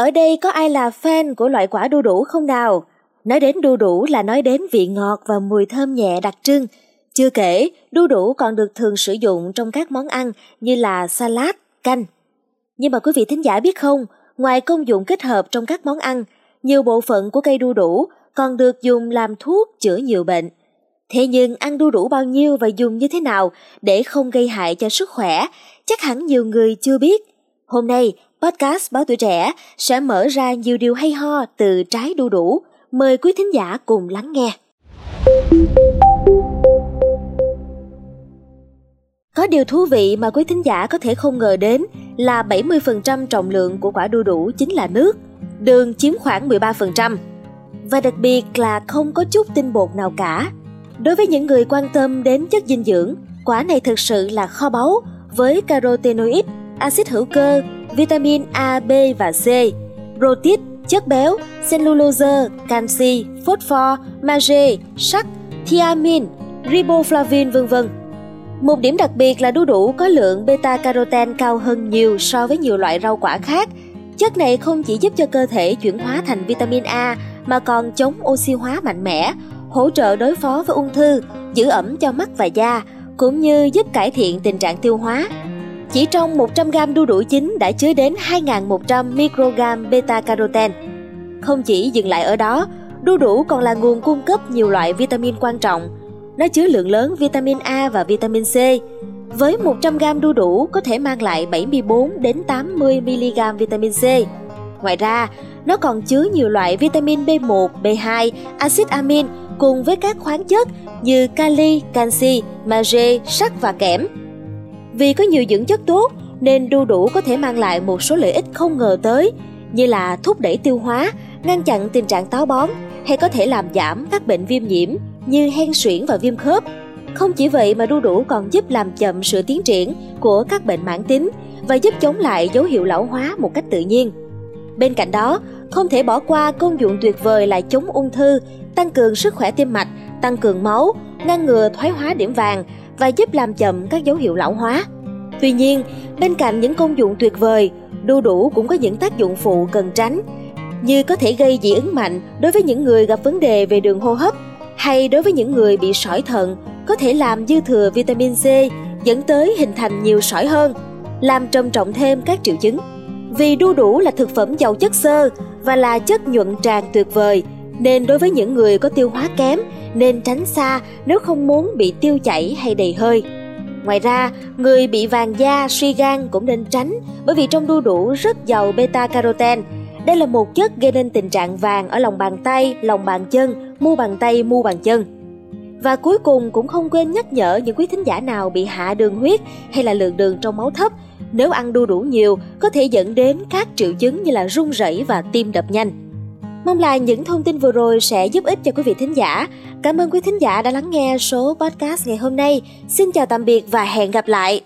Ở đây có ai là fan của loại quả đu đủ không nào? Nói đến đu đủ là nói đến vị ngọt và mùi thơm nhẹ đặc trưng. Chưa kể, đu đủ còn được thường sử dụng trong các món ăn như là salad, canh. Nhưng mà quý vị thính giả biết không, ngoài công dụng kết hợp trong các món ăn, nhiều bộ phận của cây đu đủ còn được dùng làm thuốc chữa nhiều bệnh. Thế nhưng ăn đu đủ bao nhiêu và dùng như thế nào để không gây hại cho sức khỏe, chắc hẳn nhiều người chưa biết. Hôm nay, podcast Báo Tuổi Trẻ sẽ mở ra nhiều điều hay ho từ trái đu đủ. Mời quý thính giả cùng lắng nghe. Có điều thú vị mà quý thính giả có thể không ngờ đến là 70% trọng lượng của quả đu đủ chính là nước, đường chiếm khoảng 13%. Và đặc biệt là không có chút tinh bột nào cả. Đối với những người quan tâm đến chất dinh dưỡng, quả này thực sự là kho báu với carotenoid, axit hữu cơ, vitamin A, B và C, protein, chất béo, cellulose, canxi, phosphor, magie, sắt, thiamin, riboflavin vân vân. Một điểm đặc biệt là đu đủ có lượng beta carotene cao hơn nhiều so với nhiều loại rau quả khác. Chất này không chỉ giúp cho cơ thể chuyển hóa thành vitamin A mà còn chống oxy hóa mạnh mẽ, hỗ trợ đối phó với ung thư, giữ ẩm cho mắt và da, cũng như giúp cải thiện tình trạng tiêu hóa. Chỉ trong 100 g đu đủ chín đã chứa đến 2.100 microgram beta carotene. Không chỉ dừng lại ở đó, đu đủ còn là nguồn cung cấp nhiều loại vitamin quan trọng. Nó chứa lượng lớn vitamin A và vitamin C. Với 100 g đu đủ có thể mang lại 74 đến 80 mg vitamin C. Ngoài ra, nó còn chứa nhiều loại vitamin B1, B2, axit amin cùng với các khoáng chất như kali, canxi, magie, sắt và kẽm. Vì có nhiều dưỡng chất tốt nên đu đủ có thể mang lại một số lợi ích không ngờ tới như là thúc đẩy tiêu hóa, ngăn chặn tình trạng táo bón hay có thể làm giảm các bệnh viêm nhiễm như hen suyễn và viêm khớp. Không chỉ vậy mà đu đủ còn giúp làm chậm sự tiến triển của các bệnh mãn tính và giúp chống lại dấu hiệu lão hóa một cách tự nhiên. Bên cạnh đó, không thể bỏ qua công dụng tuyệt vời là chống ung thư, tăng cường sức khỏe tim mạch, tăng cường máu, ngăn ngừa thoái hóa điểm vàng và giúp làm chậm các dấu hiệu lão hóa. Tuy nhiên, bên cạnh những công dụng tuyệt vời, đu đủ cũng có những tác dụng phụ cần tránh, như có thể gây dị ứng mạnh đối với những người gặp vấn đề về đường hô hấp hay đối với những người bị sỏi thận có thể làm dư thừa vitamin C dẫn tới hình thành nhiều sỏi hơn, làm trầm trọng thêm các triệu chứng. Vì đu đủ là thực phẩm giàu chất xơ và là chất nhuận tràng tuyệt vời, nên đối với những người có tiêu hóa kém nên tránh xa nếu không muốn bị tiêu chảy hay đầy hơi. Ngoài ra, người bị vàng da, suy gan cũng nên tránh bởi vì trong đu đủ rất giàu beta carotene. Đây là một chất gây nên tình trạng vàng ở lòng bàn tay, lòng bàn chân, mu bàn tay, mu bàn chân. Và cuối cùng cũng không quên nhắc nhở những quý thính giả nào bị hạ đường huyết hay là lượng đường trong máu thấp, nếu ăn đu đủ nhiều có thể dẫn đến các triệu chứng như là run rẩy và tim đập nhanh. Mong là những thông tin vừa rồi sẽ giúp ích cho quý vị thính giả. Cảm ơn quý thính giả đã lắng nghe số podcast ngày hôm nay. Xin chào tạm biệt và hẹn gặp lại.